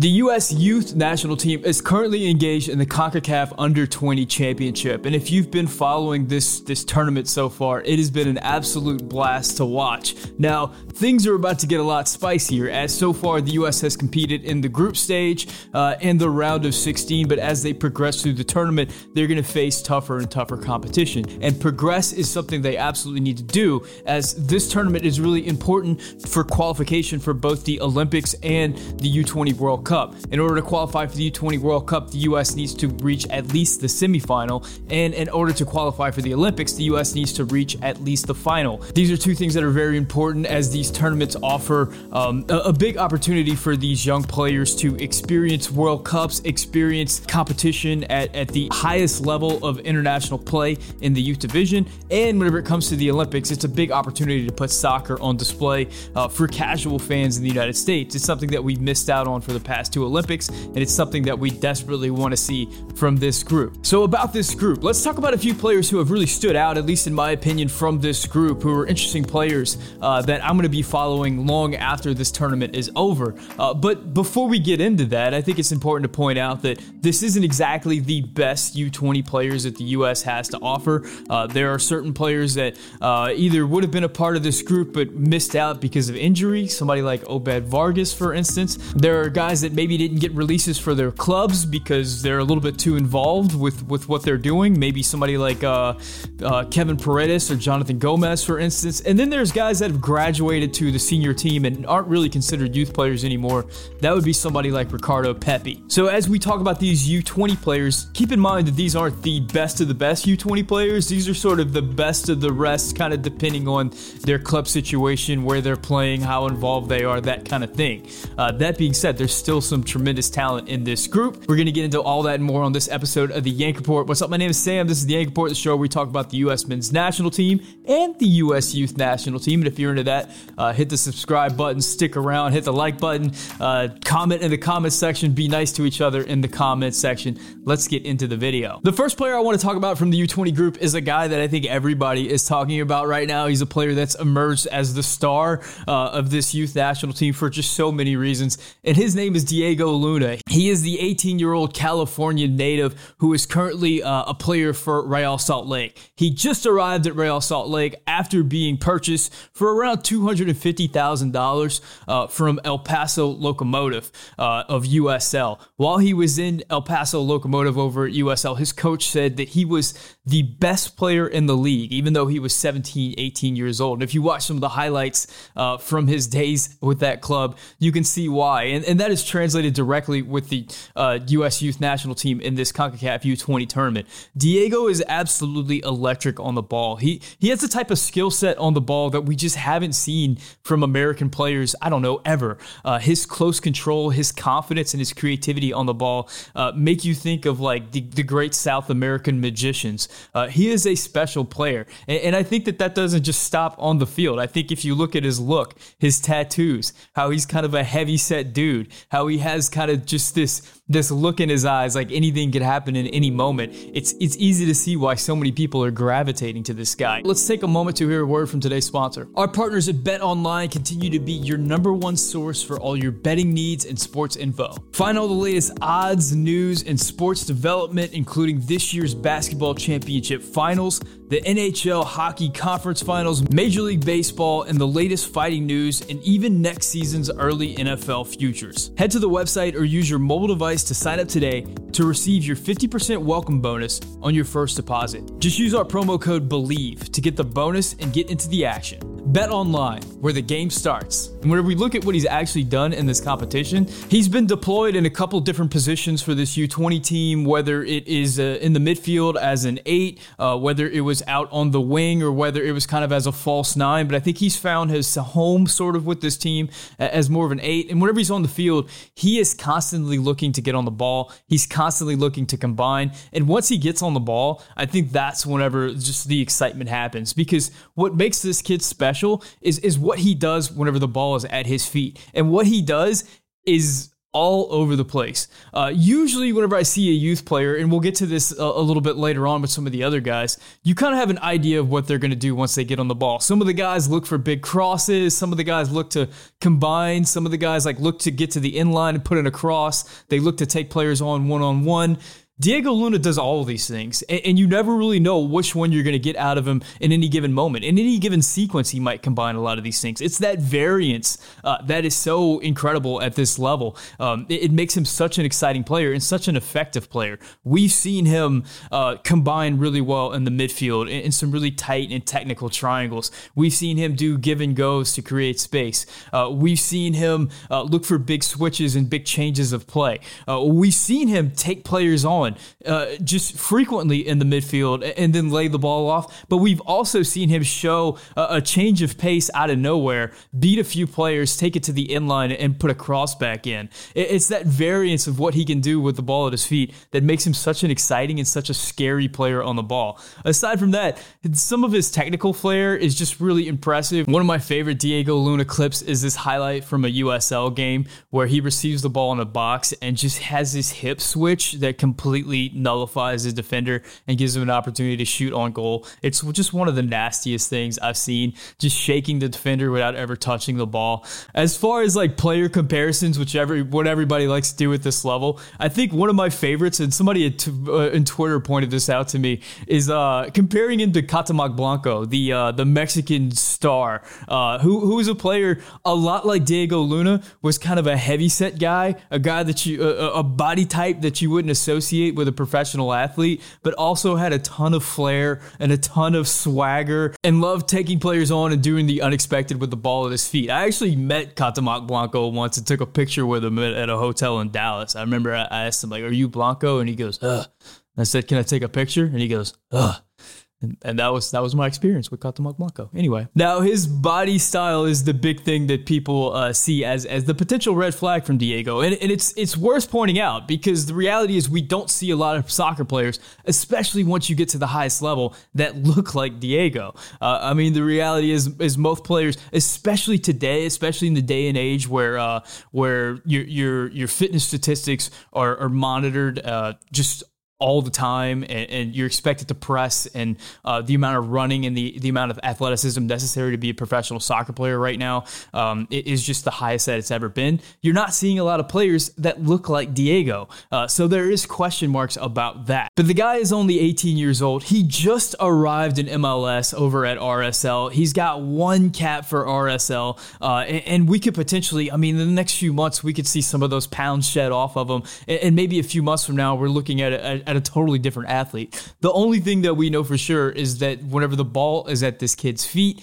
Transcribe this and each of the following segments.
The U.S. youth national team is currently engaged in the CONCACAF Under 20 Championship. And if you've been following this, this tournament so far, it has been an absolute blast to watch. Now, things are about to get a lot spicier, as so far the U.S. has competed in the group stage uh, and the round of 16. But as they progress through the tournament, they're going to face tougher and tougher competition. And progress is something they absolutely need to do, as this tournament is really important for qualification for both the Olympics and the U20 World Cup. Cup. In order to qualify for the U20 World Cup, the U.S. needs to reach at least the semifinal, and in order to qualify for the Olympics, the U.S. needs to reach at least the final. These are two things that are very important as these tournaments offer um, a, a big opportunity for these young players to experience World Cups, experience competition at, at the highest level of international play in the youth division, and whenever it comes to the Olympics, it's a big opportunity to put soccer on display uh, for casual fans in the United States. It's something that we've missed out on for the past past two Olympics, and it's something that we desperately want to see from this group. So, about this group, let's talk about a few players who have really stood out, at least in my opinion, from this group, who are interesting players uh, that I'm going to be following long after this tournament is over. Uh, but before we get into that, I think it's important to point out that this isn't exactly the best U20 players that the U.S. has to offer. Uh, there are certain players that uh, either would have been a part of this group but missed out because of injury, somebody like Obed Vargas, for instance. There are guys that that maybe didn't get releases for their clubs because they're a little bit too involved with, with what they're doing. Maybe somebody like uh, uh, Kevin Paredes or Jonathan Gomez, for instance. And then there's guys that have graduated to the senior team and aren't really considered youth players anymore. That would be somebody like Ricardo Pepi. So as we talk about these U20 players, keep in mind that these aren't the best of the best U20 players. These are sort of the best of the rest, kind of depending on their club situation, where they're playing, how involved they are, that kind of thing. Uh, that being said, there's still still some tremendous talent in this group. We're going to get into all that and more on this episode of the Yank Report. What's up? My name is Sam. This is the Yank Report, the show where we talk about the U.S. men's national team and the U.S. youth national team. And if you're into that, uh, hit the subscribe button, stick around, hit the like button, uh, comment in the comment section, be nice to each other in the comment section. Let's get into the video. The first player I want to talk about from the U20 group is a guy that I think everybody is talking about right now. He's a player that's emerged as the star uh, of this youth national team for just so many reasons. And his name is Diego Luna. He is the 18 year old California native who is currently uh, a player for Real Salt Lake. He just arrived at Real Salt Lake after being purchased for around $250,000 uh, from El Paso Locomotive uh, of USL. While he was in El Paso Locomotive over at USL, his coach said that he was the best player in the league, even though he was 17, 18 years old. And if you watch some of the highlights uh, from his days with that club, you can see why. And, and that is translated directly with the uh, U.S. youth national team in this CONCACAF U20 tournament. Diego is absolutely electric on the ball. He, he has the type of skill set on the ball that we just haven't seen from American players, I don't know, ever. Uh, his close control, his confidence, and his creativity on the ball uh, make you think of like the, the great South American magicians. Uh, he is a special player. And, and, I think that that doesn't just stop on the field. I think if you look at his look, his tattoos, how he's kind of a heavy set dude, how he has kind of just this this look in his eyes like anything could happen in any moment. It's it's easy to see why so many people are gravitating to this guy. Let's take a moment to hear a word from today's sponsor. Our partners at Bet Online continue to be your number one source for all your betting needs and sports info. Find all the latest odds, news, and sports development, including this year's basketball championship finals, the NHL hockey conference finals, Major League Baseball, and the latest fighting news, and even next season's early NFL futures. Head to the website or use your mobile device to sign up today to receive your 50% welcome bonus on your first deposit. Just use our promo code BELIEVE to get the bonus and get into the action. Bet online, where the game starts. And when we look at what he's actually done in this competition, he's been deployed in a couple different positions for this U20 team, whether it is uh, in the midfield as an eight, uh, whether it was out on the wing, or whether it was kind of as a false nine. But I think he's found his home sort of with this team as more of an eight. And whenever he's on the field, he is constantly looking to get on the ball. He's constantly looking to combine. And once he gets on the ball, I think that's whenever just the excitement happens because what makes this kid special special is is what he does whenever the ball is at his feet. And what he does is all over the place. Uh, usually, whenever I see a youth player, and we'll get to this a, a little bit later on with some of the other guys, you kind of have an idea of what they're going to do once they get on the ball. Some of the guys look for big crosses. Some of the guys look to combine. Some of the guys like look to get to the end line and put in a cross. They look to take players on one on one. Diego Luna does all these things, and, and you never really know which one you're going to get out of him in any given moment. In any given sequence, he might combine a lot of these things. It's that variance uh, that is so incredible at this level. Um, it, it, makes him such an exciting player and such an effective player. We've seen him uh, combine really well in the midfield in, in, some really tight and technical triangles. We've seen him do give and goes to create space. Uh, we've seen him uh, look for big switches and big changes of play. Uh, we've seen him take players on uh, just frequently in the midfield and then lay the ball off. But we've also seen him show a, a change of pace out of nowhere, beat a few players, take it to the end line, and put a cross back in. It's that variance of what he can do with the ball at his feet that makes him such an exciting and such a scary player on the ball. Aside from that, some of his technical flair is just really impressive. One of my favorite Diego Luna clips is this highlight from a USL game where he receives the ball in a box and just has this hip switch that completely completely nullifies his defender and gives him an opportunity to shoot on goal. It's just one of the nastiest things I've seen, just shaking the defender without ever touching the ball. As far as like player comparisons, which every what everybody likes to do at this level, I think one of my favorites, and somebody at, uh, in Twitter pointed this out to me, is uh, comparing him to Cuauhtemoc Blanco, the uh, the Mexican star, uh, who who is a player a lot like Diego Luna, was kind of a heavy set guy, a guy that you a body type that you wouldn't associate with a professional athlete, but also had a ton of flair and a ton of swagger and loved taking players on and doing the unexpected with the ball at his feet. I actually met Cuauhtemoc Blanco once and took a picture with him at, a hotel in Dallas. I remember I asked him, like, are you Blanco? And he goes, ugh. I said, can I take a picture? And he goes, ugh. And, and, that was that was my experience with Cuauhtemoc Blanco. Anyway, now his body style is the big thing that people uh, see as as the potential red flag from Diego, and, and it's it's worth pointing out because the reality is we don't see a lot of soccer players, especially once you get to the highest level, that look like Diego. Uh, I mean, the reality is is most players, especially today, especially in the day and age where uh, where your your your fitness statistics are, are monitored uh, just all the time and, and, you're expected to press and uh, the amount of running and the, the amount of athleticism necessary to be a professional soccer player right now um, is just the highest that it's ever been. You're not seeing a lot of players that look like Diego. Uh, so there is question marks about that. But the guy is only 18 years old. He just arrived in MLS over at RSL. He's got one cap for RSL. Uh, and, and, we could potentially, I mean, in the next few months, we could see some of those pounds shed off of him. And, and maybe a few months from now, we're looking at a, at a totally different athlete. The only thing that we know for sure is that whenever the ball is at this kid's feet,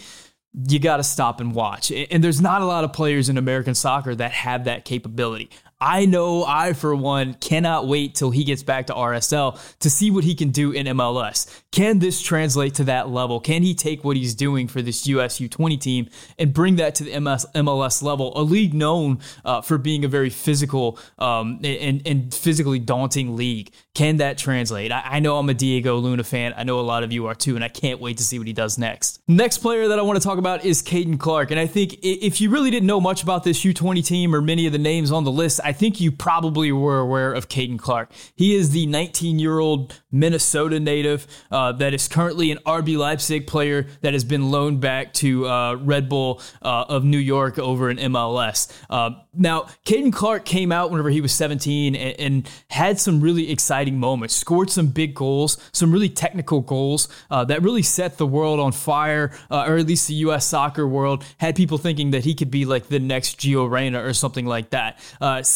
you got to stop and watch. And there's not a lot of players in American soccer that have that capability. I know I, for one, cannot wait till he gets back to RSL to see what he can do in MLS. Can this translate to that level? Can he take what he's doing for this US U20 team and bring that to the MS, MLS level, a league known uh, for being a very physical um, and, and physically daunting league? Can that translate? I, I know I'm a Diego Luna fan. I know a lot of you are too, and I can't wait to see what he does next. Next player that I want to talk about is Caden Clark. And I think if you really didn't know much about this U20 team or many of the names on the list, I think you probably were aware of Caden Clark. He is the 19 year old Minnesota native uh, that is currently an RB Leipzig player that has been loaned back to uh, Red Bull uh, of New York over in MLS. Uh, now, Caden Clark came out whenever he was 17 and, and, had some really exciting moments, scored some big goals, some really technical goals uh, that really set the world on fire, uh, or at least the U.S. soccer world, had people thinking that he could be like the next Gio Reyna or something like that.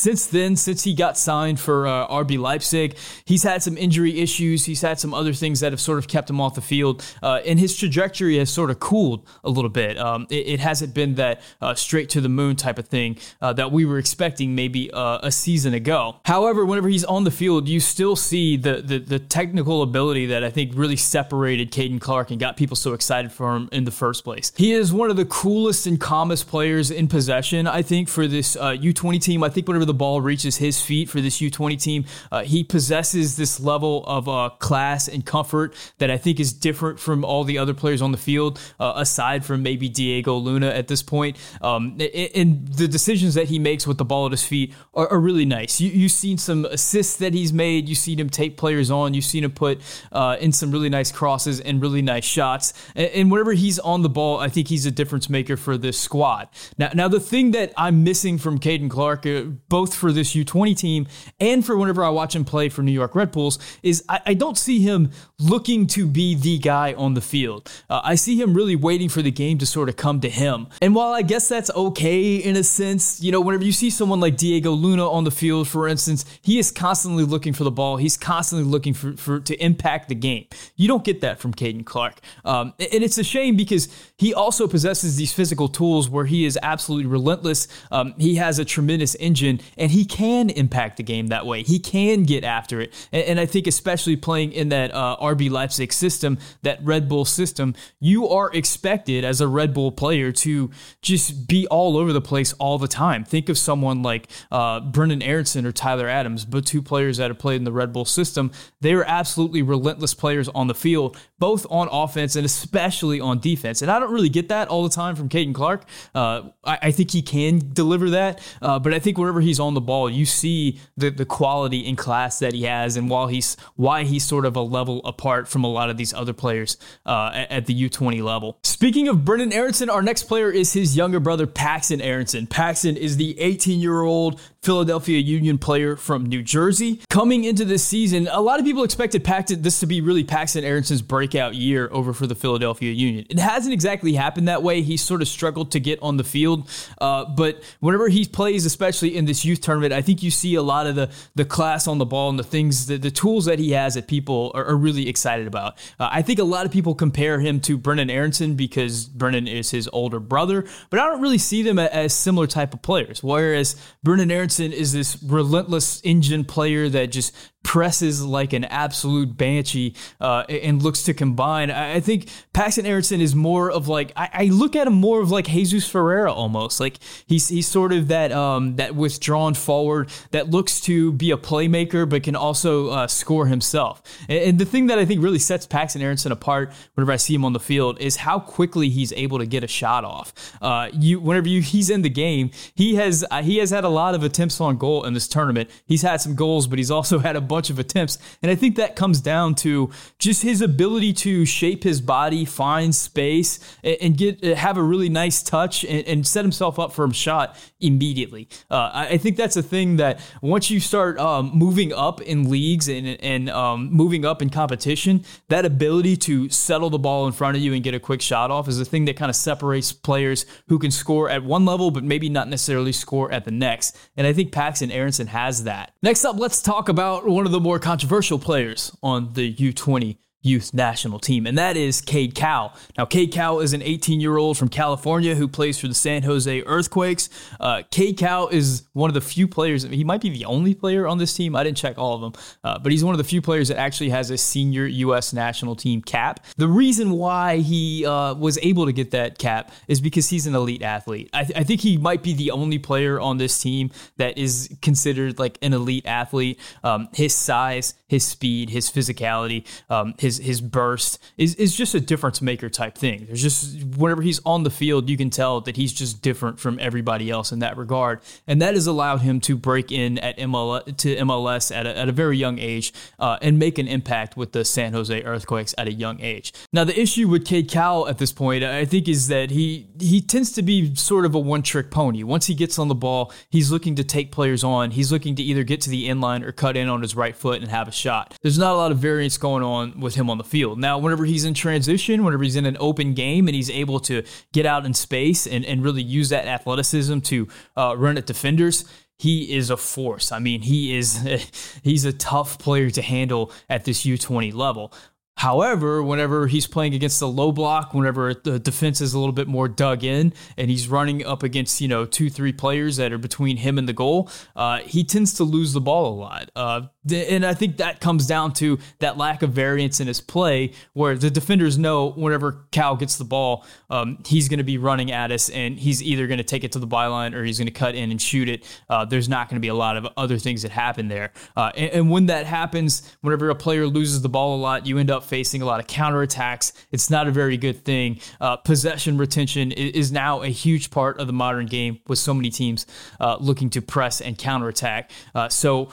Since then, since he got signed for RB Leipzig, he's had some injury issues issues. He's had some other things that have sort of kept him off the field, uh, and his trajectory has sort of cooled a little bit. Um, it, it, hasn't been that uh, straight to the moon type of thing uh, that we were expecting maybe uh, a season ago. However, whenever he's on the field, you still see the, the, the technical ability that I think really separated Caden Clark and got people so excited for him in the first place. He is one of the coolest and calmest players in possession, I think, for this U20 uh, team. I think whenever the ball reaches his feet for this U20 team, uh, he possesses this level of uh, class and comfort that I think is different from all the other players on the field, uh, aside from maybe Diego Luna at this point. Um, and the decisions that he makes with the ball at his feet are, are really nice. You, you've seen some assists that he's made. You've seen him take players on. You've seen him put uh, in some really nice crosses and really nice shots. And, and whenever he's on the ball, I think he's a difference maker for this squad. Now, now the thing that I'm missing from Caden Clark, uh, both for this U20 team and for whenever I watch him play for New York Red Bulls, is I, I don't see him looking to be the guy on the field. Uh, I see him really waiting for the game to sort of come to him. And while I guess that's okay in a sense, you know, whenever you see someone like Diego Luna on the field, for instance, he is constantly looking for the ball. He's constantly looking for, for to impact the game. You don't get that from Caden Clark. Um, and it's a shame because he also possesses these physical tools where he is absolutely relentless. Um, he has a tremendous engine and he can impact the game that way. He can get after it. And, and I think, especially playing in that uh, RB Leipzig system, that Red Bull system, you are expected as a Red Bull player to just be all over the place all the time. Think of someone like uh, Brenden Aaronson or Tyler Adams, but two players that have played in the Red Bull system. They are absolutely relentless players on the field, both on offense and especially on defense. And I don't really get that all the time from Caden Clark. Uh, I, I, think he can deliver that, uh, but I think whenever he's on the ball, you see the, the quality and class that he has, and while he's why he's sort of a level apart from a lot of these other players uh, at, at, the U20 level. Speaking of Brenden Aaronson, our next player is his younger brother Paxten Aaronson. Paxten is the 18 year old Philadelphia Union player from New Jersey. Coming into this season, a lot of people expected Paxten this to be really Paxten Aaronson's breakout year over for the Philadelphia Union. It hasn't exactly happened that way. He sort of struggled to get on the field, uh, but whenever he plays, especially in this youth tournament, I think you see a lot of the the class on the ball and the things, the, the tools that he has that people are, are really excited about. Uh, I think a lot of people compare him to Brenden Aaronson because Brenden is his older brother, but I don't really see them as similar type of players. Whereas Brenden Aaronson is this relentless engine player that just presses like an absolute banshee uh, and looks to combine. I, think Paxten Aaronson is more of like I, I, look at him more of like Jesus Ferreira almost. Like he's he's sort of that um, that withdrawn forward that looks to be a playmaker but can also uh, score himself. And, and, the thing that I think really sets Paxten Aaronson apart whenever I see him on the field is how quickly he's able to get a shot off. Uh, you whenever you he's in the game, he has uh, he has had a lot of attempts on goal in this tournament. He's had some goals, but he's also had a bunch of attempts. And I think that comes down to just his ability to shape his body, find space, and get have a really nice touch and, and set himself up for a shot immediately. Uh, I think that's a thing that once you start um, moving up in leagues and, and um, moving up in competition, that ability to settle the ball in front of you and get a quick shot off is a thing that kind of separates players who can score at one level, but maybe not necessarily score at the next. And I think Paxten Aaronson has that. Next up, let's talk about one of the more controversial players on the U20 youth national team, and that is Cade Cowell. Now, Cade Cowell is an 18 year old from California who plays for the San Jose Earthquakes. Uh, Cade is one of the few players, he might be the only player on this team. I didn't check all of them, uh, but he's one of the few players that actually has a senior U.S. national team cap. The reason why he uh, was able to get that cap is because he's an elite athlete. I, th- I think he might be the only player on this team that is considered like an elite athlete. Um, his size, his speed, his physicality, um, his his his burst is is just a difference maker type thing. There's just whenever he's on the field, you can tell that he's just different from everybody else in that regard, and that has allowed him to break in at to MLS at a, at a very young age uh, and make an impact with the San Jose Earthquakes at a young age. Now, the issue with Cade Cowell at this point, I think, is that he he tends to be sort of a one trick pony. Once he gets on the ball, he's looking to take players on. He's looking to either get to the end inline or cut in on his right foot and have a shot. There's not a lot of variance going on with him on the field. Now, whenever he's in transition, whenever he's in an open game and he's able to get out in space and, and really use that athleticism to uh, run at defenders, he is a force. I mean, he is he's a tough player to handle at this U20 level. However, whenever he's playing against the low block, whenever the defense is a little bit more dug in and he's running up against, you know, two, three players that are between him and the goal, uh, he tends to lose the ball a lot. Uh, and I think that comes down to that lack of variance in his play where the defenders know whenever Cowell gets the ball, um, he's going to be running at us and he's either going to take it to the byline or he's going to cut in and shoot it. Uh, there's not going to be a lot of other things that happen there. Uh, and, and when that happens, whenever a player loses the ball a lot, you end up facing a lot of counterattacks. It's not a very good thing. Uh, possession retention is now a huge part of the modern game with so many teams uh, looking to press and counterattack. Uh, so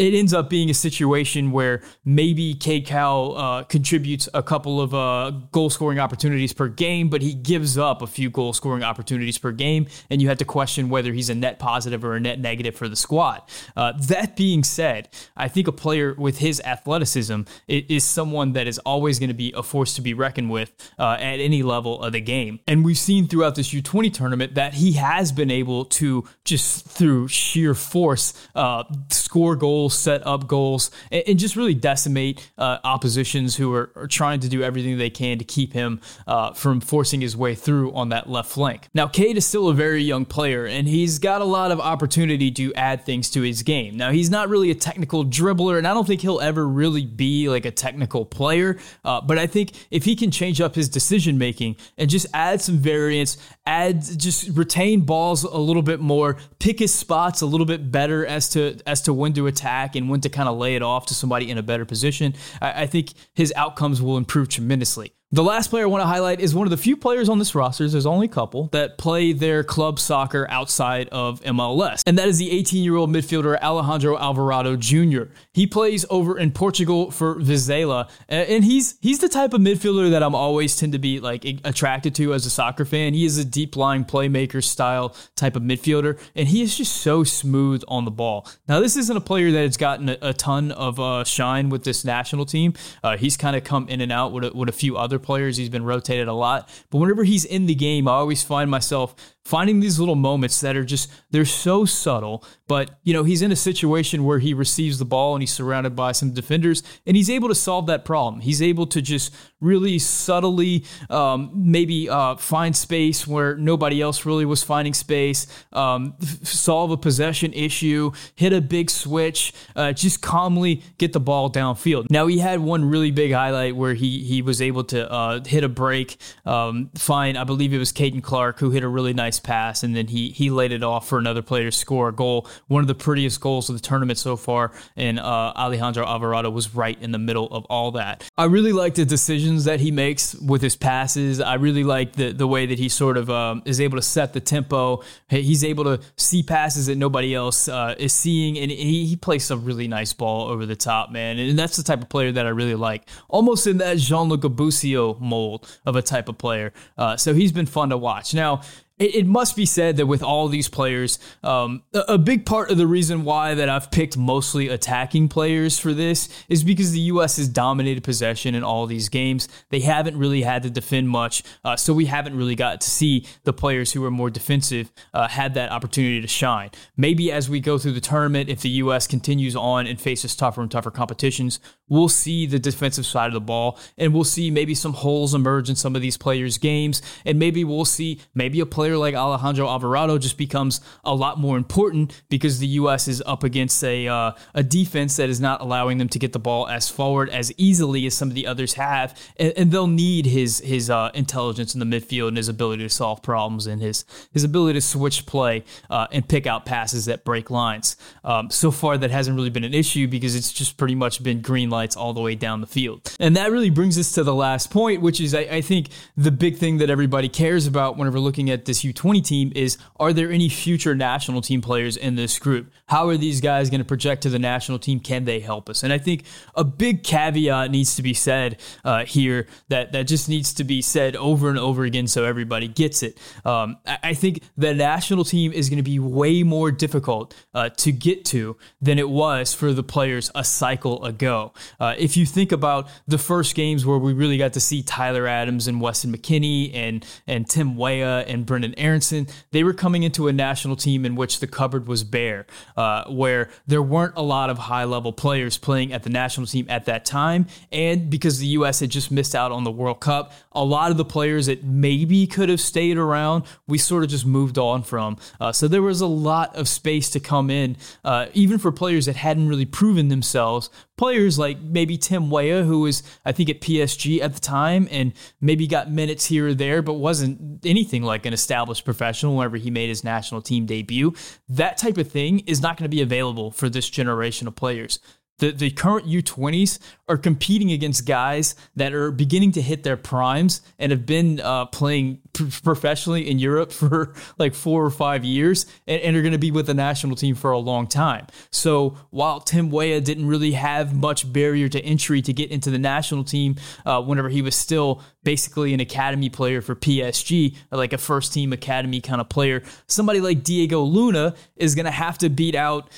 it ends up being a situation where maybe Cowell uh, contributes a couple of uh, goal scoring opportunities per game, but he gives up a few goal scoring opportunities per game, and you have to question whether he's a net positive or a net negative for the squad. Uh, that being said, I think a player with his athleticism is someone that is always going to be a force to be reckoned with uh, at any level of the game. And we've seen throughout this U20 tournament that he has been able to just through sheer force uh, score goals set up goals, and, and just really decimate uh, oppositions who are, are, trying to do everything they can to keep him uh, from forcing his way through on that left flank. Now, Cade is still a very young player, and he's got a lot of opportunity to add things to his game. Now, he's not really a technical dribbler, and I don't think he'll ever really be like a technical player, uh, but I think if he can change up his decision making and just add some variance, add just retain balls a little bit more, pick his spots a little bit better as to as to when to attack attack and when to kind of lay it off to somebody in a better position, I, I think his outcomes will improve tremendously. The last player I want to highlight is one of the few players on this roster, there's only a couple, that play their club soccer outside of MLS. And that is the 18 year old midfielder Alejandro Alvarado Jr. He plays over in Portugal for Vizela. And he's he's the type of midfielder that I'm always tend to be like attracted to as a soccer fan. He is a deep lying playmaker style type of midfielder. And he is just so smooth on the ball. Now, this isn't a player that has gotten a, a ton of uh, shine with this national team. Uh, he's kind of come in and out with a, with a few other players. He's been rotated a lot. But whenever he's in the game, I always find myself finding these little moments that are just they're so subtle but you know he's in a situation where he receives the ball and he's surrounded by some defenders and he's able to solve that problem. He's able to just really subtly um, maybe uh, find space where nobody else really was finding space um, f- solve a possession issue hit a big switch uh, just calmly get the ball downfield. Now he had one really big highlight where he he was able to uh, hit a break um, find i believe it was Caden Clark who hit a really nice nice pass, and then he he laid it off for another player to score a goal. One of the prettiest goals of the tournament so far, and uh, Alejandro Alvarado was right in the middle of all that. I really like the decisions that he makes with his passes. I really like the the way that he sort of um, is able to set the tempo. He's able to see passes that nobody else uh, is seeing, and he, he plays a really nice ball over the top, man. And that's the type of player that I really like, almost in that Gianluca Busio mold of a type of player. Uh, so he's been fun to watch. Now, it, must be said that with all these players, um, a, a big part of the reason why that I've picked mostly attacking players for this is because the U.S. has dominated possession in all these games. They haven't really had to defend much, uh, so we haven't really got to see the players who are more defensive uh, had that opportunity to shine. Maybe as we go through the tournament, if the U.S. continues on and faces tougher and tougher competitions, we'll see the defensive side of the ball, and we'll see maybe some holes emerge in some of these players' games, and maybe we'll see maybe a player player like Alejandro Alvarado just becomes a lot more important because the U.S. is up against a uh, a defense that is not allowing them to get the ball as forward as easily as some of the others have, and, and they'll need his his uh, intelligence in the midfield and his ability to solve problems and his his ability to switch play uh, and pick out passes that break lines. Um, so far, that hasn't really been an issue because it's just pretty much been green lights all the way down the field, and that really brings us to the last point, which is I, I think the big thing that everybody cares about whenever looking at this U20 team is are there any future national team players in this group? How are these guys going to project to the national team? Can they help us? And I think a big caveat needs to be said uh, here that, that just needs to be said over and over again so everybody gets it. Um, I, think the national team is going to be way more difficult uh, to get to than it was for the players a cycle ago. Uh, if you think about the first games where we really got to see Tyler Adams and Weston McKennie and, and Tim Weah and Brenden Aaronson, they were coming into a national team in which the cupboard was bare, uh, where there weren't a lot of high level players playing at the national team at that time. And because the U.S. had just missed out on the World Cup, a lot of the players that maybe could have stayed around, we sort of just moved on from. Uh, so there was a lot of space to come in, uh, even for players that hadn't really proven themselves. Players like maybe Tim Weah, who was, I think, at PSG at the time and maybe got minutes here or there, but wasn't anything like an established professional whenever he made his national team debut. That type of thing is not going to be available for this generation of players the, the current U20s are competing against guys that are beginning to hit their primes and have been uh, playing professionally in Europe for like four or five years and, and are going to be with the national team for a long time. So while Tim Weah didn't really have much barrier to entry to get into the national team uh, whenever he was still basically an academy player for PSG, like a first team academy kind of player, somebody like Diego Luna is going to have to beat out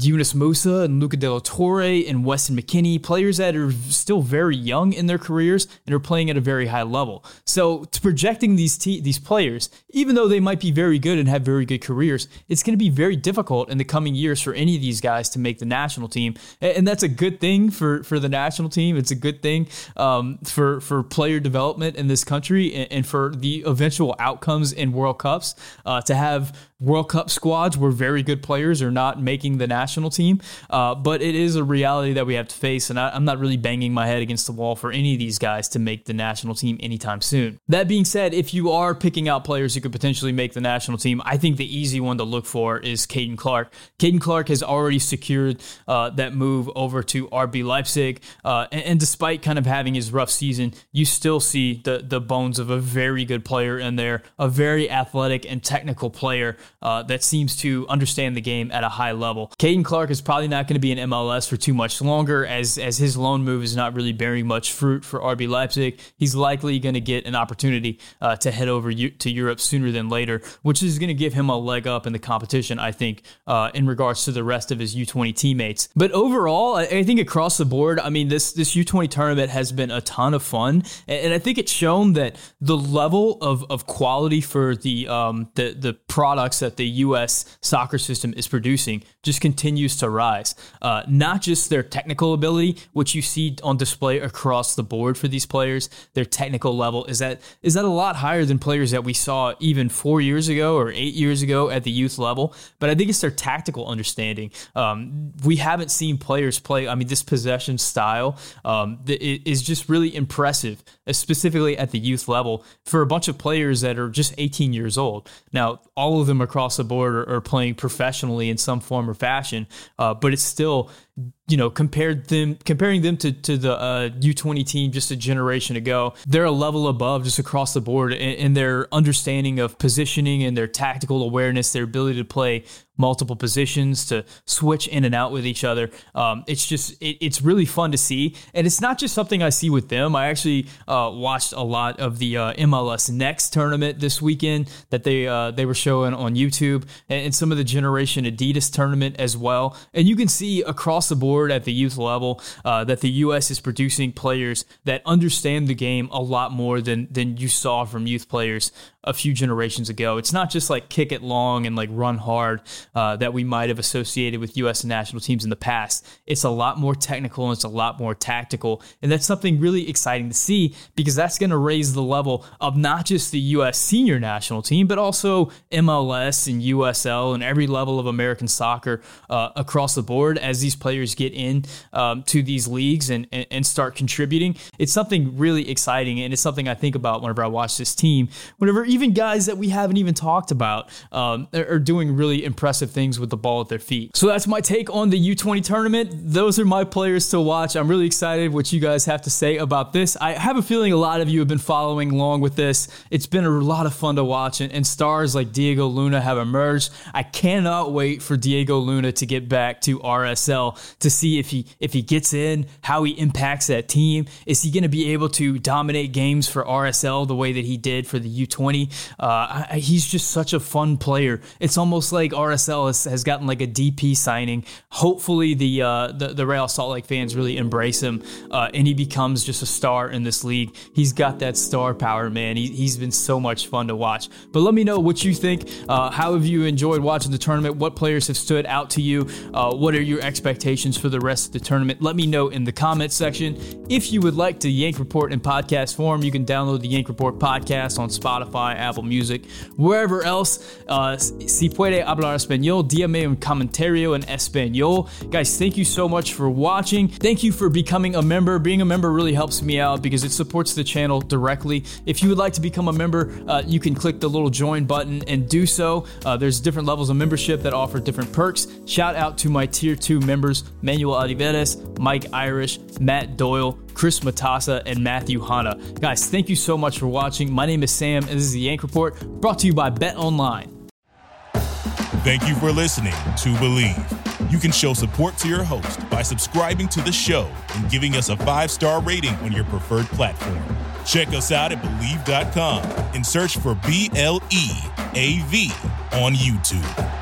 Yunus Musah and Luca de la Torre and Weston McKennie, players that are still very young in their careers and are playing at a very high level. So, to projecting these te- these players, even though they might be very good and have very good careers, it's going to be very difficult in the coming years for any of these guys to make the national team, and that's a good thing for for the national team. It's a good thing um, for for player development in this country and, and, for the eventual outcomes in World Cups uh, to have World Cup squads where very good players are not making the national team. Uh, but it is a reality that we have to face, and I, am not really banging my head against the wall for any of these guys to make the national team anytime soon. That being said, if you are picking out players who could potentially make the national team, I think the easy one to look for is Caden Clark. Caden Clark has already secured uh, that move over to RB Leipzig, uh, and, and despite kind of having his rough season, you still see the the bones of a very good player in there, a very athletic and technical player uh, that seems to understand the game at a high level. Caden Clark is probably not going to be in MLS for too much longer, as as his loan move is not really bearing much fruit for RB Leipzig. He's likely going to get an opportunity uh, to head over U- to Europe sooner than later, which is going to give him a leg up in the competition. I think uh, in regards to the rest of his U20 teammates. But overall, I, I think across the board, I mean this this U20 tournament has been a ton of fun, and, and I think it's shown that the level of, of quality for the um, the the products that the U.S. soccer system is producing just continues to rise. Uh, not just their technical ability, which you see on display across the board for these players, their technical level is that is that a lot higher than players that we saw even four years ago or eight years ago at the youth level. But I think it's their tactical understanding. Um, we haven't seen players play. I mean, this possession style um, is just really impressive, specifically at the youth level for a bunch of players that are just 18 years old. Now, all of them across across the board are playing professionally in some form or fashion, uh, but it's still you know, compared them comparing them to to the uh, U20 team just a generation ago, they're a level above just across the board in, in, their understanding of positioning and their tactical awareness, their ability to play multiple positions, to switch in and out with each other. Um, it's just it, it's really fun to see, and it's not just something I see with them. I actually uh, watched a lot of the uh, MLS Next tournament this weekend that they uh, they were showing on YouTube, and, and some of the Generation Adidas tournament as well, and you can see across the board board at the youth level uh, that the U.S. is producing players that understand the game a lot more than than you saw from youth players a few generations ago. It's not just like kick it long and like run hard uh, that we might have associated with U.S. national teams in the past. It's a lot more technical and it's a lot more tactical. And that's something really exciting to see because that's going to raise the level of not just the U.S. senior national team, but also MLS and USL and every level of American soccer uh, across the board as these players get in um, to these leagues and, and, and start contributing. It's something really exciting and it's something I think about whenever I watch this team. Whenever even guys that we haven't even talked about um, are doing really impressive things with the ball at their feet. So that's my take on the U20 tournament. Those are my players to watch. I'm really excited what you guys have to say about this. I have a feeling a lot of you have been following along with this. It's been a lot of fun to watch, and, and stars like Diego Luna have emerged. I cannot wait for Diego Luna to get back to RSL to see if he if he gets in, how he impacts that team. Is he going to be able to dominate games for RSL the way that he did for the U20? Uh, he's just such a fun player. It's almost like RSL has, has gotten like a DP signing. Hopefully, the uh, the, the Real Salt Lake fans really embrace him, uh, and he becomes just a star in this league. He's got that star power, man. He, he's been so much fun to watch. But let me know what you think. Uh, how have you enjoyed watching the tournament? What players have stood out to you? Uh, what are your expectations for the rest of the tournament? Let me know in the comments section. If you would like to Yank Report in podcast form, you can download the Yank Report podcast on Spotify, Apple Music, wherever else. Uh, si puede hablar español, díame un comentario en español. Guys, thank you so much for watching. Thank you for becoming a member. Being a member really helps me out because it supports the channel directly. If you would like to become a member, uh, you can click the little join button and do so. Uh, there's different levels of membership that offer different perks. Shout out to my tier two members Manuel Oliveres, Mike Irish, Matt Doyle, Chris Matassa, and Matthew Hanna. Guys, thank you so much for watching. My name is Sam, and this is the Yank Report brought to you by Bet Online. Thank you for listening to Bleav. You can show support to your host by subscribing to the show and giving us a five star rating on your preferred platform. Check us out at Bleav.com and search for B L E A V on YouTube.